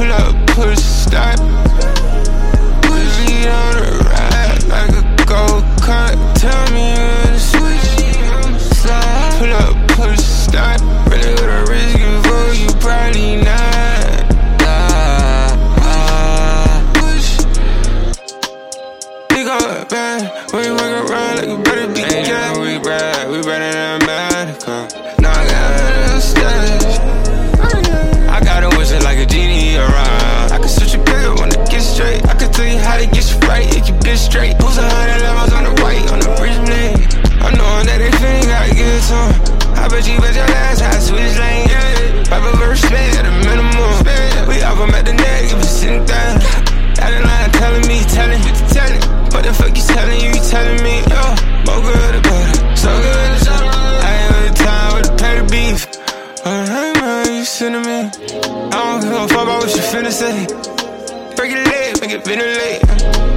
pull up, push, stop. Push on ride like a. Tell me switch. Slide. Pull up, push, stop. With a you probably not. Bad. When you walk around like you better be straight. Who's a hundred levels on the right, on the bridge name? I know that they feeling gotta give it to 'em. I bet you bet your ass how switch lane. Yeah. Five of respect at a minimum. We off them at the neck if you sitting down. Out in line telling me, telling you to tell it. What the fuck you telling you, you telling me? Yo, more good about it. So good, so I ain't the time with the petty beef. Uh, hey man, you sending me? I don't give a fuck about what you finna say. Break it leg, make it ventilate.